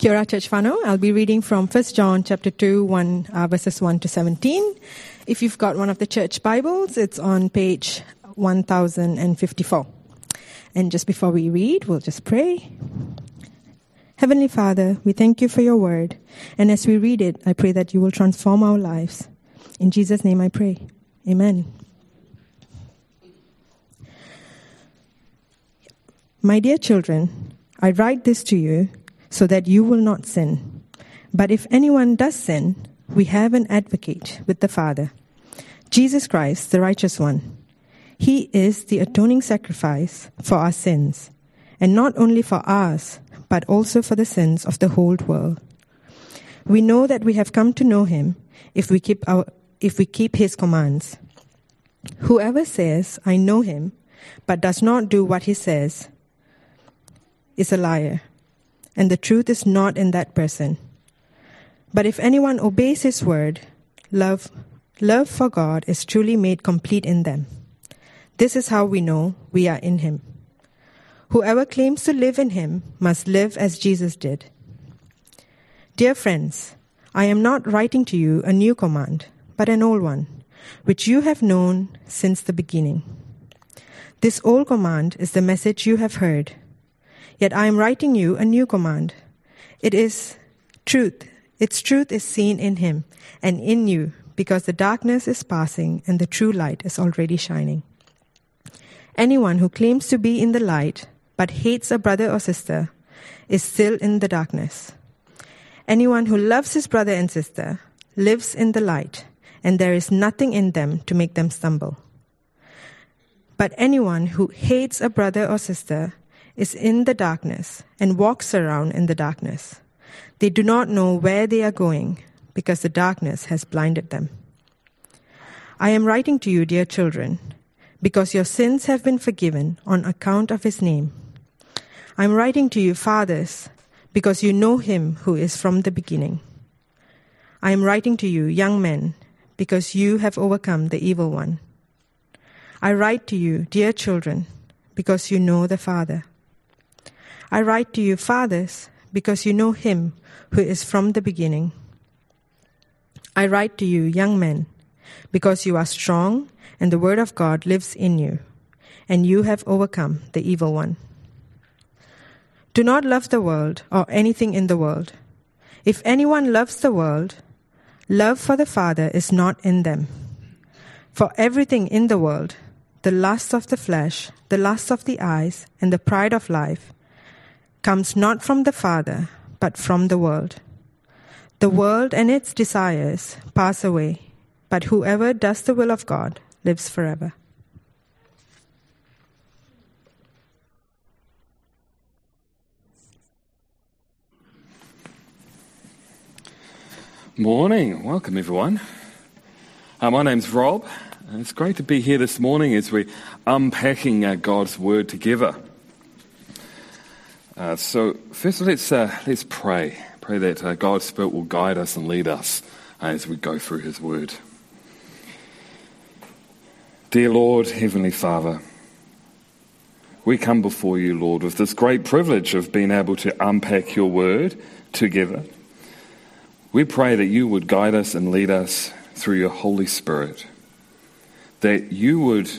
Kia ora. I'll be reading from 1 John chapter 2, 1, uh, verses 1 to 17. If you've got one of the church Bibles, it's on page 1054. And just before we read, we'll just pray. Heavenly Father, we thank you for your word. And as we read it, I pray that you will transform our lives. In Jesus' name I pray. Amen. My dear children, I write this to you so that you will not sin. But if anyone does sin, we have an advocate with the Father, Jesus Christ, the righteous one. He is the atoning sacrifice for our sins, and not only for ours, but also for the sins of the whole world. We know that we have come to know him if we keep our if we keep his commands. Whoever says, I know him, but does not do what he says, is a liar and the truth is not in that person. But if anyone obeys his word, love, love for God is truly made complete in them. This is how we know we are in him. Whoever claims to live in him must live as Jesus did. Dear friends, I am not writing to you a new command, but an old one, which you have known since the beginning. This old command is the message you have heard Yet I am writing you a new command. It is truth. Its truth is seen in him and in you because the darkness is passing and the true light is already shining. Anyone who claims to be in the light but hates a brother or sister is still in the darkness. Anyone who loves his brother and sister lives in the light, and there is nothing in them to make them stumble. But anyone who hates a brother or sister is in the darkness and walks around in the darkness. They do not know where they are going because the darkness has blinded them. I am writing to you, dear children, because your sins have been forgiven on account of his name. I am writing to you, fathers, because you know him who is from the beginning. I am writing to you, young men, because you have overcome the evil one. I write to you, dear children, because you know the Father. I write to you, fathers, because you know him who is from the beginning. I write to you, young men, because you are strong and the word of God lives in you, and you have overcome the evil one. Do not love the world or anything in the world. If anyone loves the world, love for the Father is not in them. For everything in the world, the lust of the flesh, the lust of the eyes, and the pride of life, comes not from the Father, but from the world. The world and its desires pass away, but whoever does the will of God lives forever. Morning. Welcome, everyone. Uh, my name's Rob. And it's great to be here this morning as we're unpacking uh, God's Word together. Uh, so, first, let's, uh, let's pray. Pray that uh, God's Spirit will guide us and lead us uh, as we go through His Word. Dear Lord, Heavenly Father, we come before you, Lord, with this great privilege of being able to unpack your Word together. We pray that you would guide us and lead us through your Holy Spirit, that you would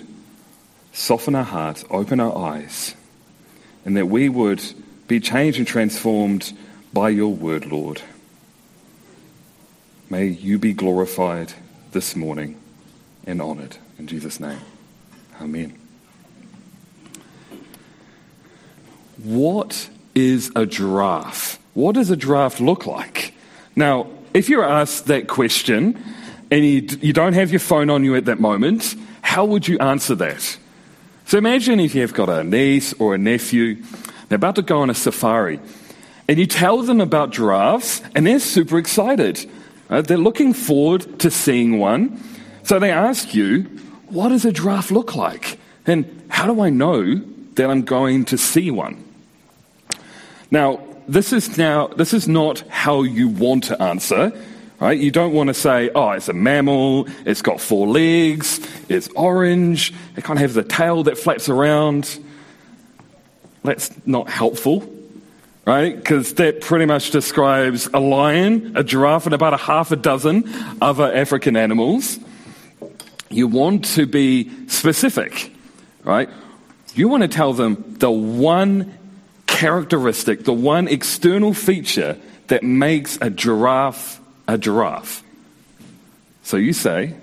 soften our hearts, open our eyes, and that we would be changed and transformed by your word, Lord. May you be glorified this morning and honored. In Jesus' name. Amen. What is a giraffe? What does a giraffe look like? Now, if you're asked that question and you, you don't have your phone on you at that moment, how would you answer that? So imagine if you've got a niece or a nephew they're about to go on a safari. And you tell them about giraffes, and they're super excited. Uh, they're looking forward to seeing one. So they ask you, What does a giraffe look like? And how do I know that I'm going to see one? Now, this is now this is not how you want to answer. Right? You don't want to say, oh, it's a mammal, it's got four legs, it's orange, it kind of has a tail that flaps around. That's not helpful. right? Because that pretty much describes a lion, a giraffe, and about a half a dozen other African animals. You want to be specific, right? You want to tell them the one characteristic, the one external feature that makes a giraffe a giraffe. So you say,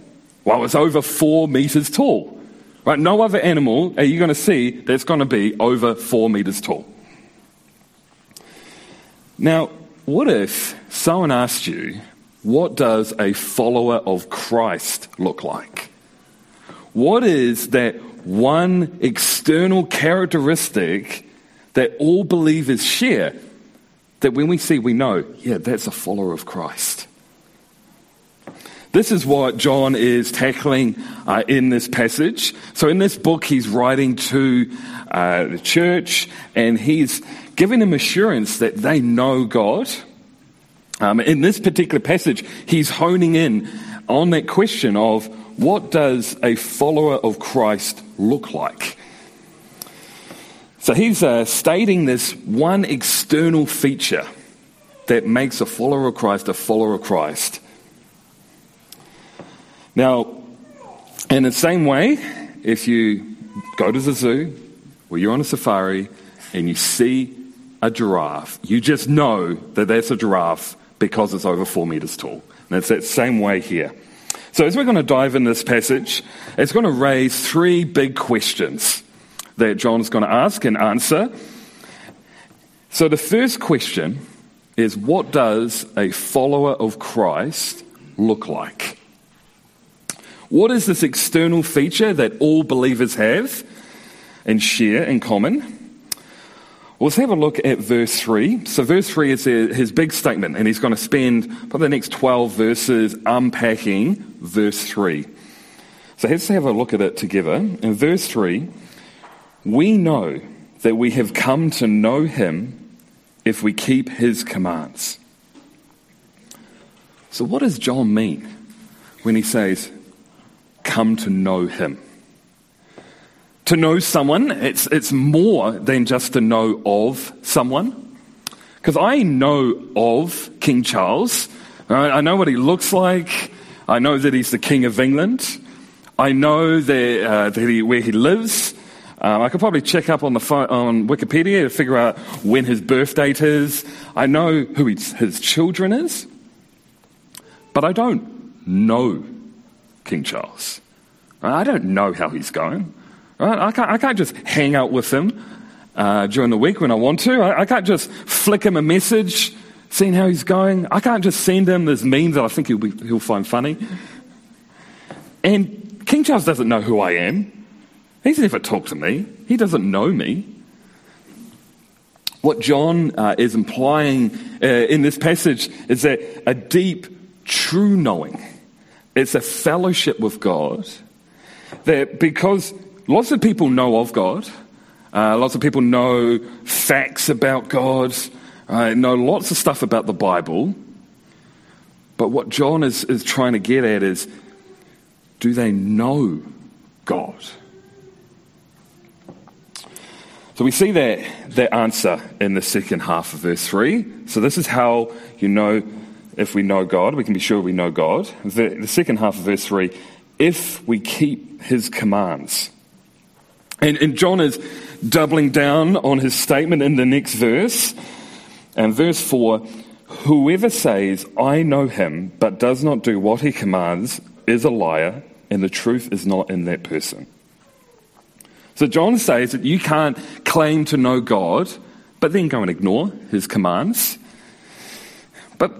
well, it's over four meters tall. Right? No other animal are you going to see that's going to be over four meters tall. Now, what if someone asked you, what does a follower of Christ look like? What is that one external characteristic that all believers share that when we see, we know, yeah, that's a follower of Christ. This is what John is tackling uh, in this passage. So, in this book, he's writing to uh, the church and he's giving them assurance that they know God. Um, in this particular passage, he's honing in on that question of what does a follower of Christ look like? So he's uh, stating this one external feature that makes a follower of Christ a follower of Christ. Now, in the same way, if you go to the zoo or you're on a safari and you see a giraffe, you just know that that's a giraffe because it's over four meters tall. And it's that same way here. So, as we're going to dive in this passage, it's going to raise three big questions that John's going to ask and answer. So, the first question is what does a follower of Christ look like? What is this external feature that all believers have and share in common? Well, let's have a look at verse 3. So, verse 3 is his big statement, and he's going to spend probably the next 12 verses unpacking verse 3. So, let's have a look at it together. In verse 3, we know that we have come to know him if we keep his commands. So, what does John mean when he says, come to know him? To know someone, it's, it's more than just to know of someone. Because I know of King Charles. I know what he looks like. I know that he's the King of England. I know that, uh, that he, where he lives. Um, I could probably check up on the phone, on Wikipedia to figure out when his birth date is. I know who his children is, but I don't know King Charles. I don't know how he's going. Right? I, can't, I can't just hang out with him uh, during the week when I want to. I, I, can't just flick him a message, seeing how he's going. I can't just send him this meme that I think he'll, be, he'll find funny. And King Charles doesn't know who I am. He's never talked to me, he doesn't know me. What John uh, is implying uh, in this passage is that a deep, true knowing. It's a fellowship with God that because lots of people know of God, uh, lots of people know facts about God, uh, know lots of stuff about the Bible. But what John is, is trying to get at is do they know God? So we see that, that answer in the second half of verse 3. So this is how you know if we know God, we can be sure we know God. The, the second half of verse 3 if we keep his commands. And, and John is doubling down on his statement in the next verse. And verse 4 Whoever says, I know him, but does not do what he commands, is a liar, and the truth is not in that person. So John says that you can't claim to know God, but then go and ignore his commands. But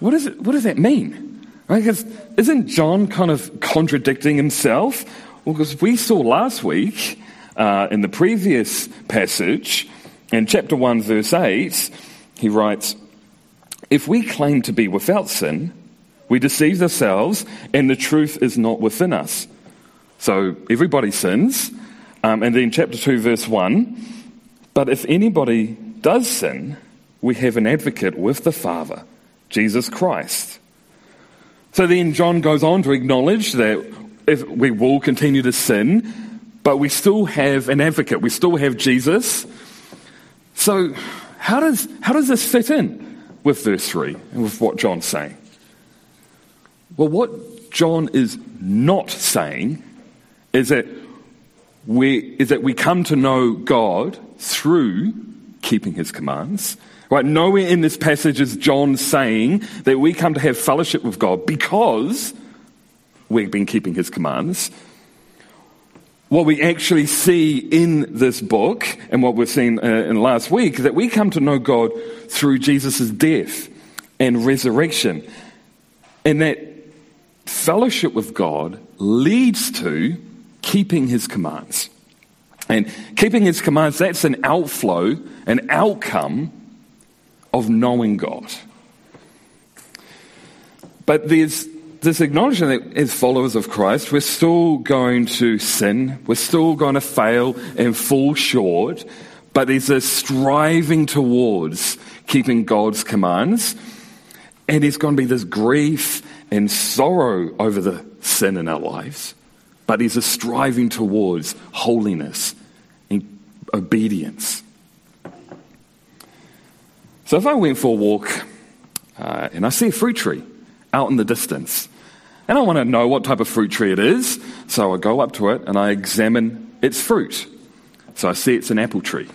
what, is it, what does that mean? Right? Because isn't John kind of contradicting himself? Well, because we saw last week uh, in the previous passage, in chapter 1, verse 8, he writes, If we claim to be without sin, we deceive ourselves and the truth is not within us. So everybody sins. Um, and then chapter 2, verse 1 But if anybody does sin, we have an advocate with the Father, Jesus Christ. So then John goes on to acknowledge that if we will continue to sin, but we still have an advocate, we still have Jesus. So how does, how does this fit in with verse 3 and with what John's saying? Well, what John is not saying is that we, is that we come to know God through keeping his commands. Right? Nowhere in this passage is John saying that we come to have fellowship with God because we've been keeping his commands. What we actually see in this book and what we've seen uh, in last week is that we come to know God through Jesus' death and resurrection. And that fellowship with God leads to keeping his commands. And keeping his commands, that's an outflow, an outcome of knowing God. But there's this acknowledgement that as followers of Christ, we're still going to sin, we're still going to fail and fall short, but there's a striving towards keeping God's commands. And there's going to be this grief and sorrow over the sin in our lives, but there's a striving towards holiness and obedience. So if I went for a walk uh, and I see a fruit tree, out in the distance. And I want to know what type of fruit tree it is, so I go up to it and I examine its fruit. So I see it's an apple tree.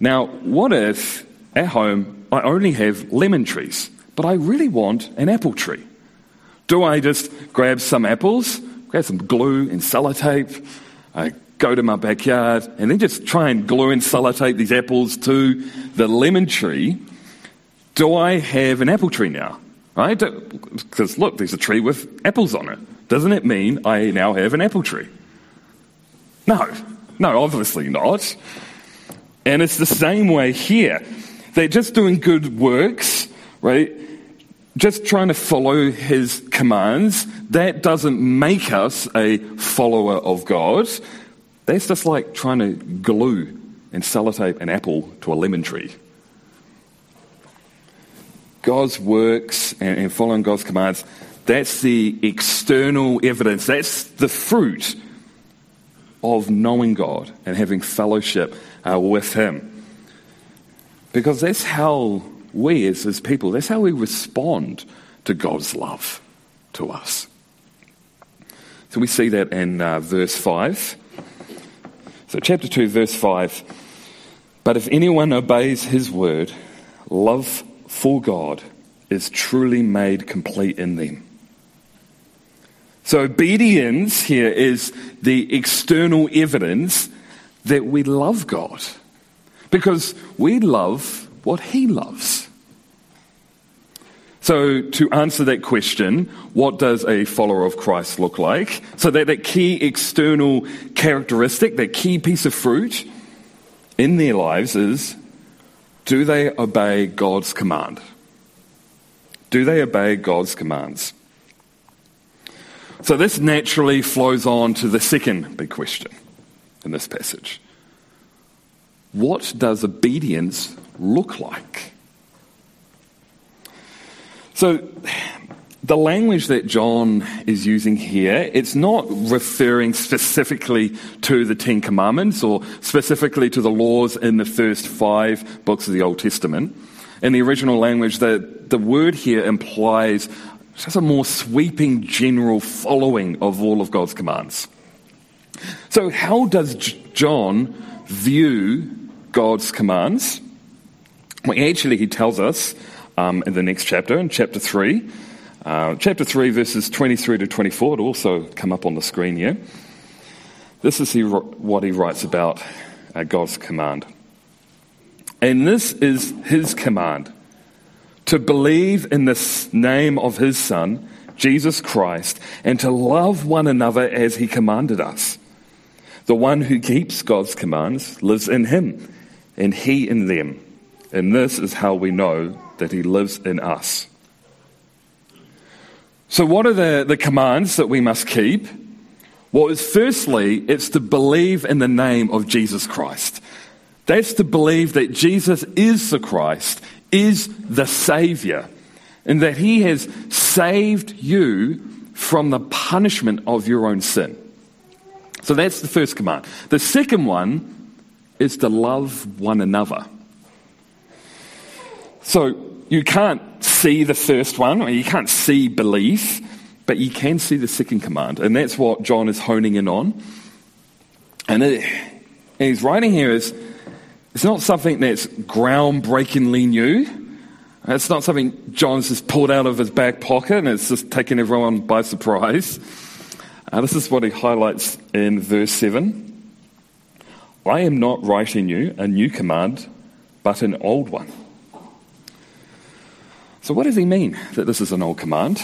Now, what if at home I only have lemon trees, but I really want an apple tree? Do I just grab some apples, grab some glue and sellotape, I go to my backyard, and then just try and glue and sellotape these apples to the lemon tree? Do I have an apple tree now? Right? Because look, there's a tree with apples on it. Doesn't it mean I now have an apple tree? No. No, obviously not. And it's the same way here. They're just doing good works, right? Just trying to follow his commands. That doesn't make us a follower of God. That's just like trying to glue and sellotape an apple to a lemon tree. God's works and, and following God's commands, that's the external evidence, that's the fruit of knowing God and having fellowship uh, with Him. Because that's how we, as His people, that's how we respond to God's love to us. So we see that in uh, verse 5. So, chapter 2, verse 5. But if anyone obeys His word, love for God is truly made complete in them. So, obedience here is the external evidence that we love God because we love what He loves. So, to answer that question, what does a follower of Christ look like? So, that, that key external characteristic, that key piece of fruit in their lives is do they obey God's command? Do they obey God's commands? So this naturally flows on to the second big question in this passage. What does obedience look like? So the language that John is using here, it's not referring specifically to the Ten Commandments or specifically to the laws in the first five books of the Old Testament. In the original language, the, the word here implies just a more sweeping general following of all of God's commands. So, how does John view God's commands? Well, actually, he tells us um, in the next chapter, in chapter 3, uh, chapter 3, verses 23 to 24, it'll also come up on the screen here. This is he, what he writes about uh, God's command. And this is his command to believe in the name of his Son, Jesus Christ, and to love one another as he commanded us. The one who keeps God's commands lives in him, and he in them. And this is how we know that he lives in us. So, what are the, the commands that we must keep? Well, is firstly, it's to believe in the name of Jesus Christ. That's to believe that Jesus is the Christ, is the Savior, and that He has saved you from the punishment of your own sin. So that's the first command. The second one is to love one another. So you can't see the first one, or you can't see belief, but you can see the second command. And that's what John is honing in on. And, it, and he's writing here is it's not something that's groundbreakingly new. It's not something John's just pulled out of his back pocket and it's just taken everyone by surprise. Uh, this is what he highlights in verse 7. I am not writing you a new command, but an old one. So, what does he mean that this is an old command?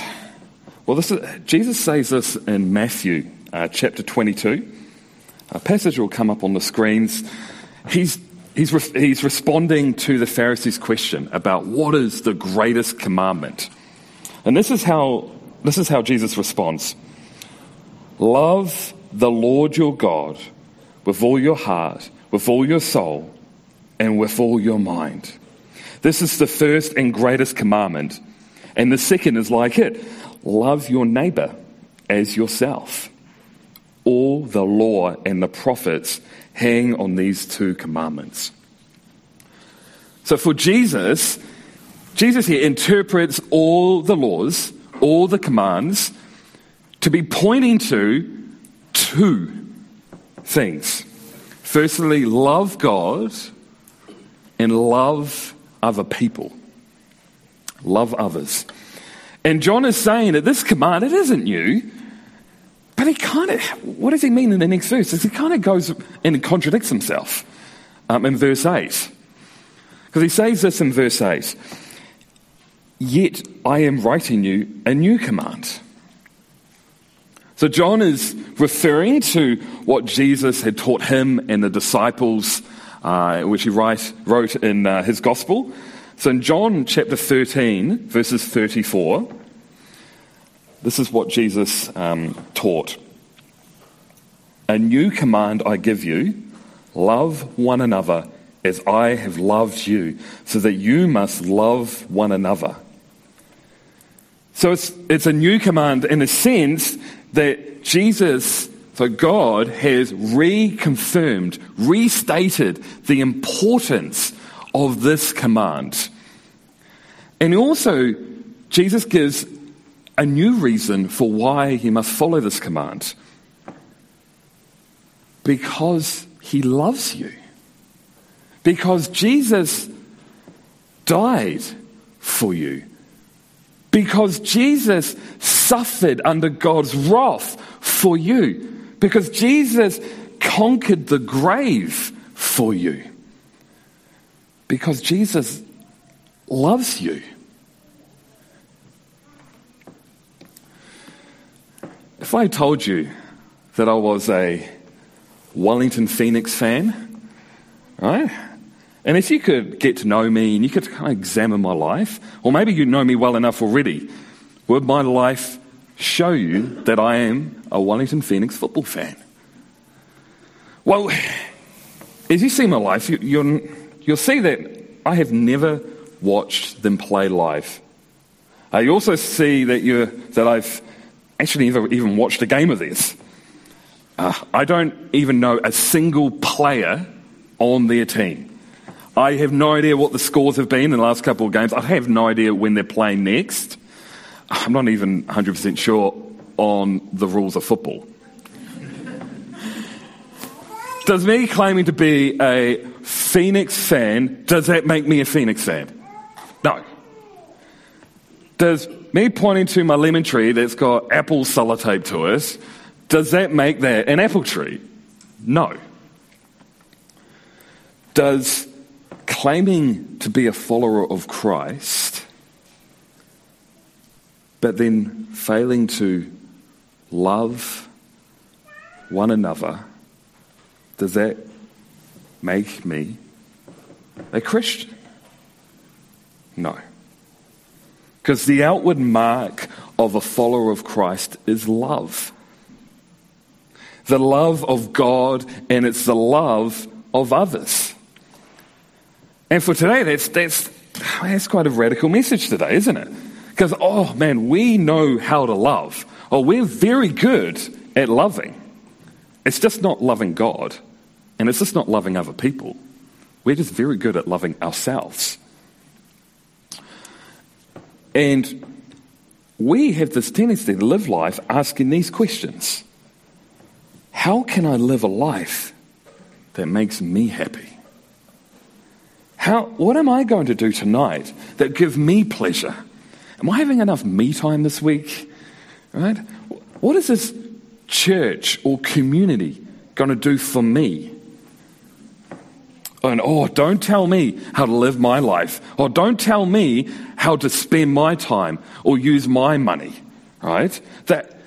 Well, is, Jesus says this in Matthew uh, chapter 22. A passage will come up on the screens. He's, he's, re- he's responding to the Pharisees' question about what is the greatest commandment. And this is how, this is how Jesus responds Love the Lord your God with all your heart, with all your soul, and with all your mind. This is the first and greatest commandment. And the second is like it love your neighbor as yourself. All the law and the prophets hang on these two commandments. So for Jesus, Jesus here interprets all the laws, all the commands, to be pointing to two things. Firstly, love God and love other people. Love others. And John is saying that this command, it isn't new, but he kind of, what does he mean in the next verse? He kind of goes and contradicts himself um, in verse 8. Because he says this in verse 8 Yet I am writing you a new command. So John is referring to what Jesus had taught him and the disciples, uh, which he write, wrote in uh, his gospel. So in John chapter 13, verses 34, this is what Jesus um, taught. A new command I give you love one another as I have loved you, so that you must love one another. So it's, it's a new command in a sense that Jesus, so God, has reconfirmed, restated the importance of this command. And also, Jesus gives a new reason for why he must follow this command. Because he loves you. Because Jesus died for you. Because Jesus suffered under God's wrath for you. Because Jesus conquered the grave for you. Because Jesus loves you. If I told you that I was a Wellington Phoenix fan, right? And if you could get to know me and you could kind of examine my life, or maybe you know me well enough already, would my life show you that I am a Wellington Phoenix football fan? Well, as you see my life, you, you'll, you'll see that I have never watched them play live. Uh, you also see that, you that I've actually never even watched a game of theirs. Uh, I don't even know a single player on their team. I have no idea what the scores have been in the last couple of games. I have no idea when they're playing next. I'm not even 100% sure on the rules of football. does me claiming to be a Phoenix fan, does that make me a Phoenix fan? No. Does me pointing to my lemon tree that's got apple sellotape to it, does that make that an apple tree? No. Does claiming to be a follower of Christ, but then failing to love one another, does that make me a Christian? No. Because the outward mark of a follower of Christ is love. The love of God, and it's the love of others. And for today, that's, that's, that's quite a radical message today, isn't it? Because, oh man, we know how to love. Oh, we're very good at loving. It's just not loving God, and it's just not loving other people. We're just very good at loving ourselves. And we have this tendency to live life asking these questions How can I live a life that makes me happy? How, what am I going to do tonight that give me pleasure? Am I having enough me time this week? Right? What is this church or community going to do for me? And oh, don't tell me how to live my life, or don't tell me how to spend my time or use my money, right? That,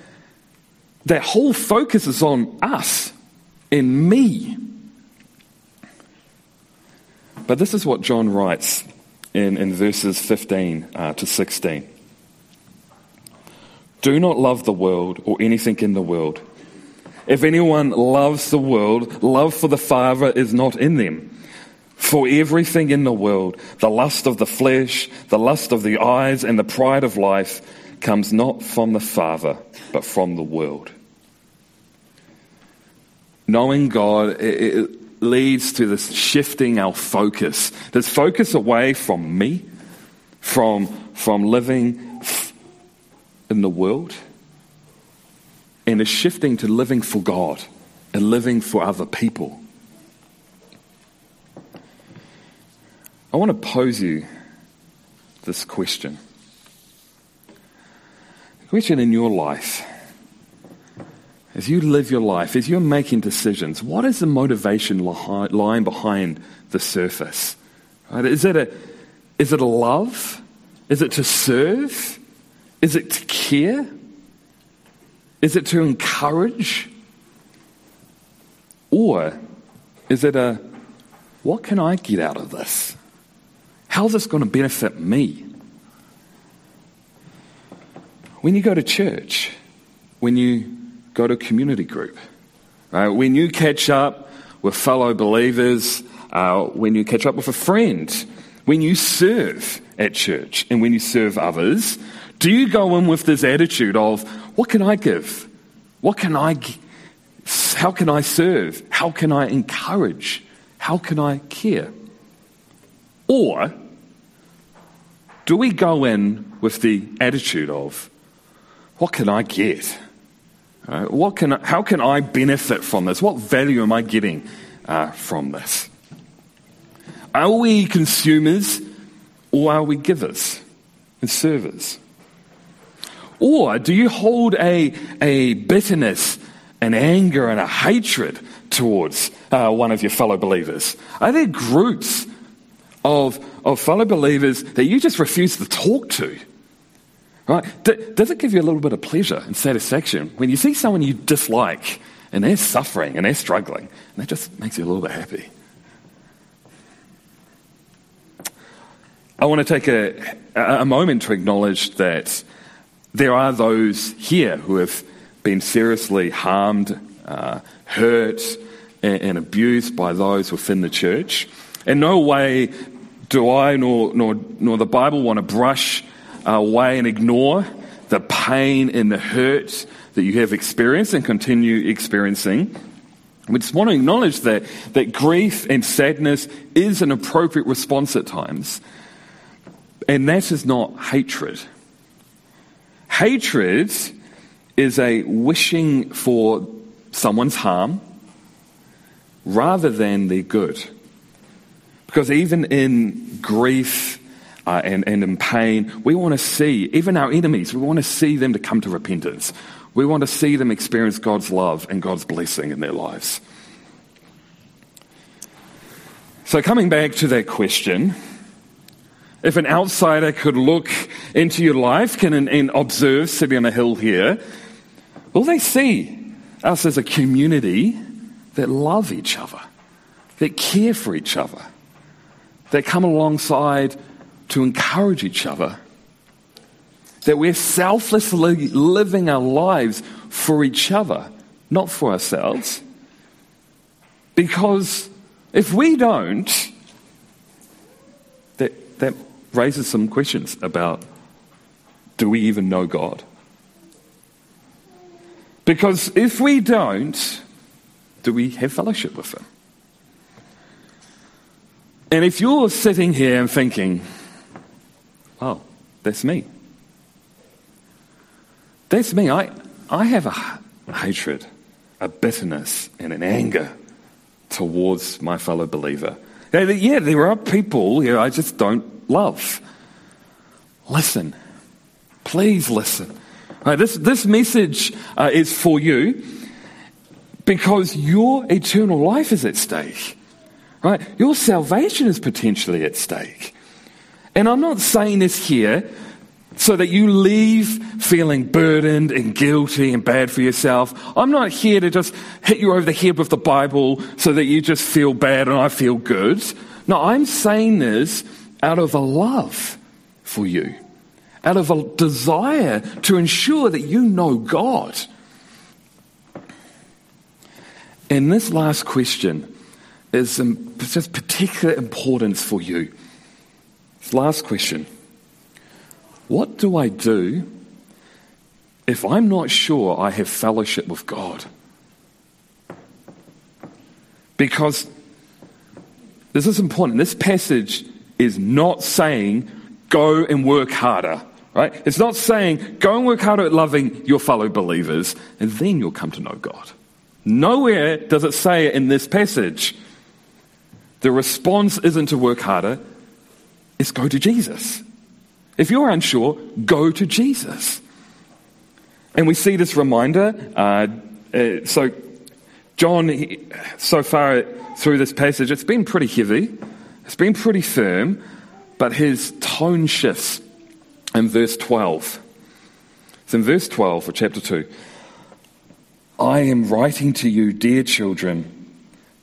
that whole focus is on us and me. But this is what John writes in, in verses 15 uh, to 16. Do not love the world or anything in the world. If anyone loves the world, love for the Father is not in them. For everything in the world, the lust of the flesh, the lust of the eyes, and the pride of life comes not from the Father, but from the world. Knowing God it leads to this shifting our focus, this focus away from me, from, from living in the world, and is shifting to living for God and living for other people. I want to pose you this question. A question in your life. As you live your life, as you're making decisions, what is the motivation lying behind the surface? Right? Is, it a, is it a love? Is it to serve? Is it to care? Is it to encourage? Or is it a, what can I get out of this? How's this going to benefit me? When you go to church, when you go to community group, right? when you catch up with fellow believers, uh, when you catch up with a friend, when you serve at church and when you serve others, do you go in with this attitude of, what can I give? What can I, how can I serve? How can I encourage? How can I care? Or do we go in with the attitude of, what can I get? What can, how can I benefit from this? What value am I getting uh, from this? Are we consumers or are we givers and servers? Or do you hold a, a bitterness, an anger, and a hatred towards uh, one of your fellow believers? Are there groups of, of fellow believers that you just refuse to talk to. Right? Does it give you a little bit of pleasure and satisfaction when you see someone you dislike and they're suffering and they're struggling and that just makes you a little bit happy? I want to take a, a moment to acknowledge that there are those here who have been seriously harmed, uh, hurt, and, and abused by those within the church. In no way do I nor, nor, nor the Bible want to brush Uh, away and ignore the pain and the hurt that you have experienced and continue experiencing. We just want to acknowledge that, that grief and sadness is an appropriate response at times. And that is not hatred. Hatred is a wishing for someone's harm rather than their good. Because even in grief uh, and, and in pain, we want to see, even our enemies, we want to see them to come to repentance. We want to see them experience God's love and God's blessing in their lives. So, coming back to that question, if an outsider could look into your life can, and, and observe sitting on a hill here, will they see us as a community that love each other, that care for each other? that come alongside to encourage each other. That we're selflessly living our lives for each other, not for ourselves. Because if we don't, that, that raises some questions about do we even know God? Because if we don't, do we have fellowship with Him? And if you're sitting here and thinking, oh, that's me, That's me. I, I have a hatred, a bitterness, and an anger towards my fellow believer. Yeah, there are people I just don't love. Listen. Please listen. Right, this, this message uh, is for you because your eternal life is at stake. Right? Your salvation is potentially at stake. And I'm not saying this here so that you leave feeling burdened and guilty and bad for yourself. I'm not here to just hit you over the head with the Bible so that you just feel bad and I feel good. No, I'm saying this out of a love for you, out of a desire to ensure that you know God. And this last question is just particular importance for you. Last question What do I do if I'm not sure I have fellowship with God? Because this is important. This passage is not saying go and work harder, right? It's not saying go and work harder at loving your fellow believers and then you'll come to know God. Nowhere does it say it in this passage. The response isn't to work harder, it's go to Jesus. If you're unsure, go to Jesus. And we see this reminder. Uh, uh, so, John, he, so far through this passage, it's been pretty heavy, it's been pretty firm, but his tone shifts in verse 12. It's in verse 12 of chapter 2. I am writing to you, dear children,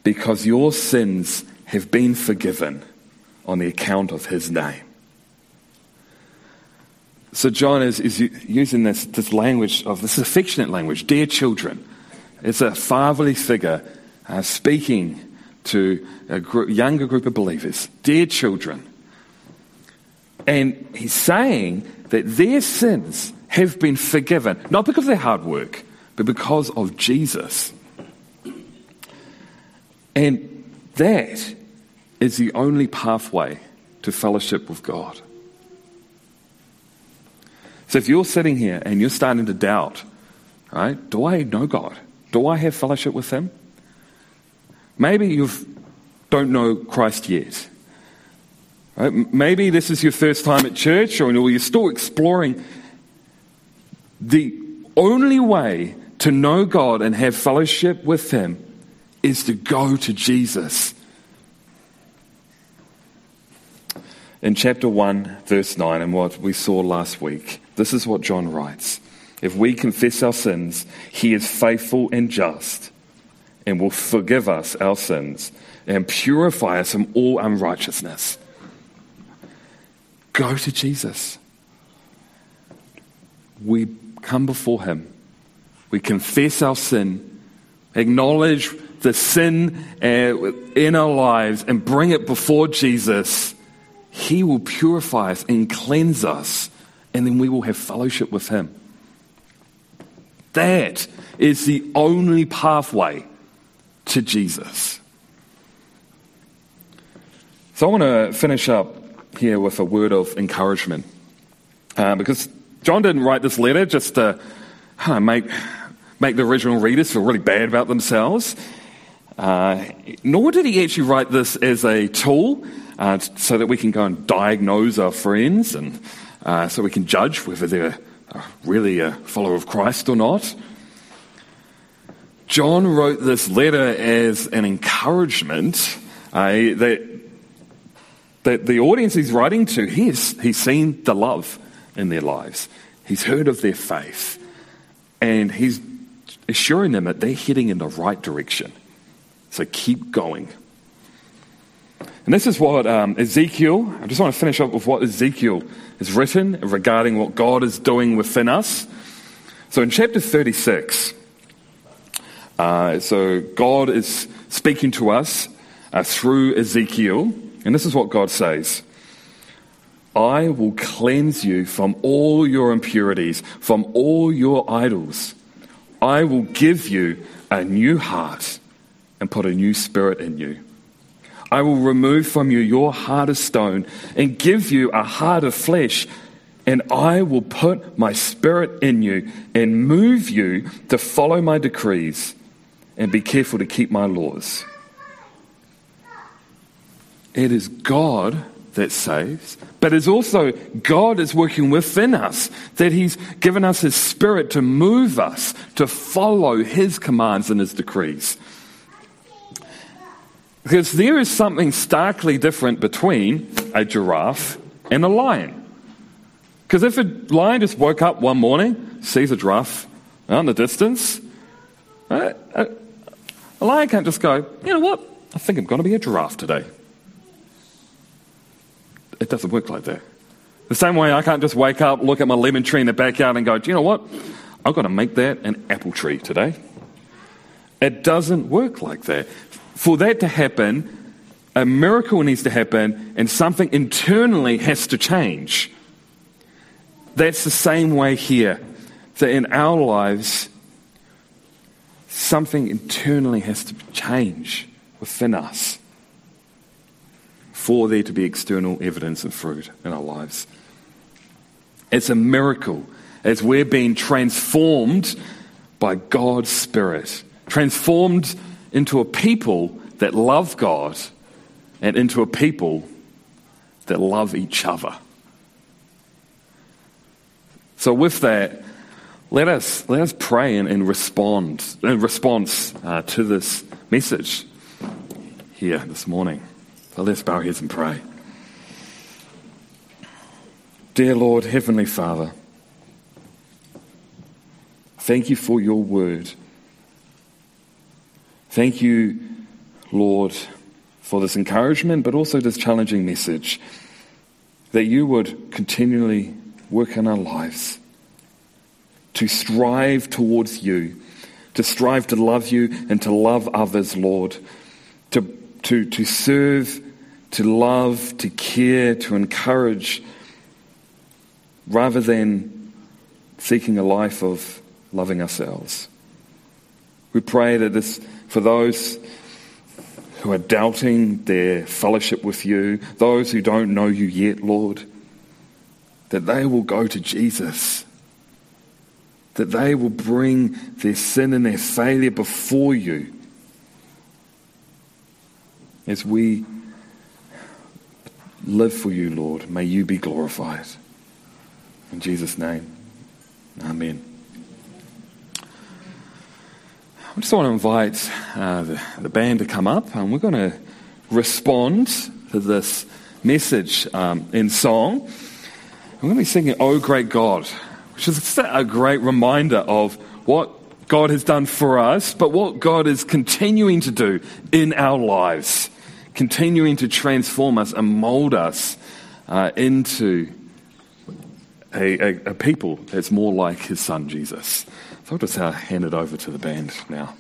because your sins have been forgiven on the account of his name. So John is, is using this, this language of this affectionate language, dear children. It's a fatherly figure uh, speaking to a group, younger group of believers, dear children. And he's saying that their sins have been forgiven, not because of their hard work, but because of Jesus. And that is the only pathway to fellowship with God. So if you're sitting here and you're starting to doubt, right, do I know God? Do I have fellowship with Him? Maybe you don't know Christ yet. Right? Maybe this is your first time at church or you're still exploring. The only way to know God and have fellowship with Him is to go to Jesus. In chapter 1, verse 9, and what we saw last week, this is what John writes If we confess our sins, He is faithful and just and will forgive us our sins and purify us from all unrighteousness. Go to Jesus. We come before Him we confess our sin, acknowledge the sin uh, in our lives, and bring it before Jesus, He will purify us and cleanse us, and then we will have fellowship with Him. That is the only pathway to Jesus. So I want to finish up here with a word of encouragement. Uh, because John didn't write this letter just to make make the original readers feel really bad about themselves. Uh, nor did he actually write this as a tool uh, so that we can go and diagnose our friends and uh, so we can judge whether they're really a follower of Christ or not. John wrote this letter as an encouragement uh, that, that the audience he's writing to, he's, he's seen the love in their lives. He's heard of their faith. And he's assuring them that they're heading in the right direction. So keep going. And this is what um, Ezekiel, I just want to finish up with what Ezekiel has written regarding what God is doing within us. So in chapter 36, uh, so God is speaking to us uh, through Ezekiel, and this is what God says. I will cleanse you from all your impurities, from all your idols. I will give you a new heart and put a new spirit in you. I will remove from you your heart of stone and give you a heart of flesh. and I will put my spirit in you and move you to follow my decrees and be careful to keep my laws. It is God that saves, but it's also God is working within us, that He's given us His Spirit to move us to follow His commands and His decrees. Because there is something starkly different between a giraffe and a lion. Because if a lion just woke up one morning, sees a giraffe out in the distance, uh, uh, a lion can't just go, you know what, I think I'm going to be a giraffe today. It doesn't work like that. The same way I can't just wake up, look at my lemon tree in the backyard and go, do you know what? I've got to make that an apple tree today. It doesn't work like that. For that to happen, a miracle needs to happen and something internally has to change. That's the same way here. That in our lives, something internally has to change within us for there to be external evidence and fruit in our lives. It's a miracle as we're being transformed by God's Spirit, transformed into a people that love God and into a people that love each other. So, with that, let us, let us pray and, and respond in response uh, to this message here this morning. So let's bow heads and pray. Dear Lord, Heavenly Father, thank you for your word. Thank you, Lord, for this encouragement, but also this challenging message that you would continually work in our lives, to strive towards you, to strive to love you and to love others, Lord, to, to, to serve, to love, to care, to encourage, rather than seeking a life of loving ourselves. We pray that this, for those who are doubting their fellowship with you, those who don't know you yet, Lord, that they will go to Jesus, that they will bring their sin and their failure before you as we live for you, Lord. May you be glorified. In Jesus' name, Amen. I just want to invite uh, the, the, band to come up, and we're going to respond to this message um, in song. I'm going to be singing Oh Great God, which is a great reminder of what God has done for us, but what God is continuing to do in our lives, continuing to transform us and mold us uh, into a, a, a, people that's more like his son Jesus. So I'll just uh, hand it over to the band now.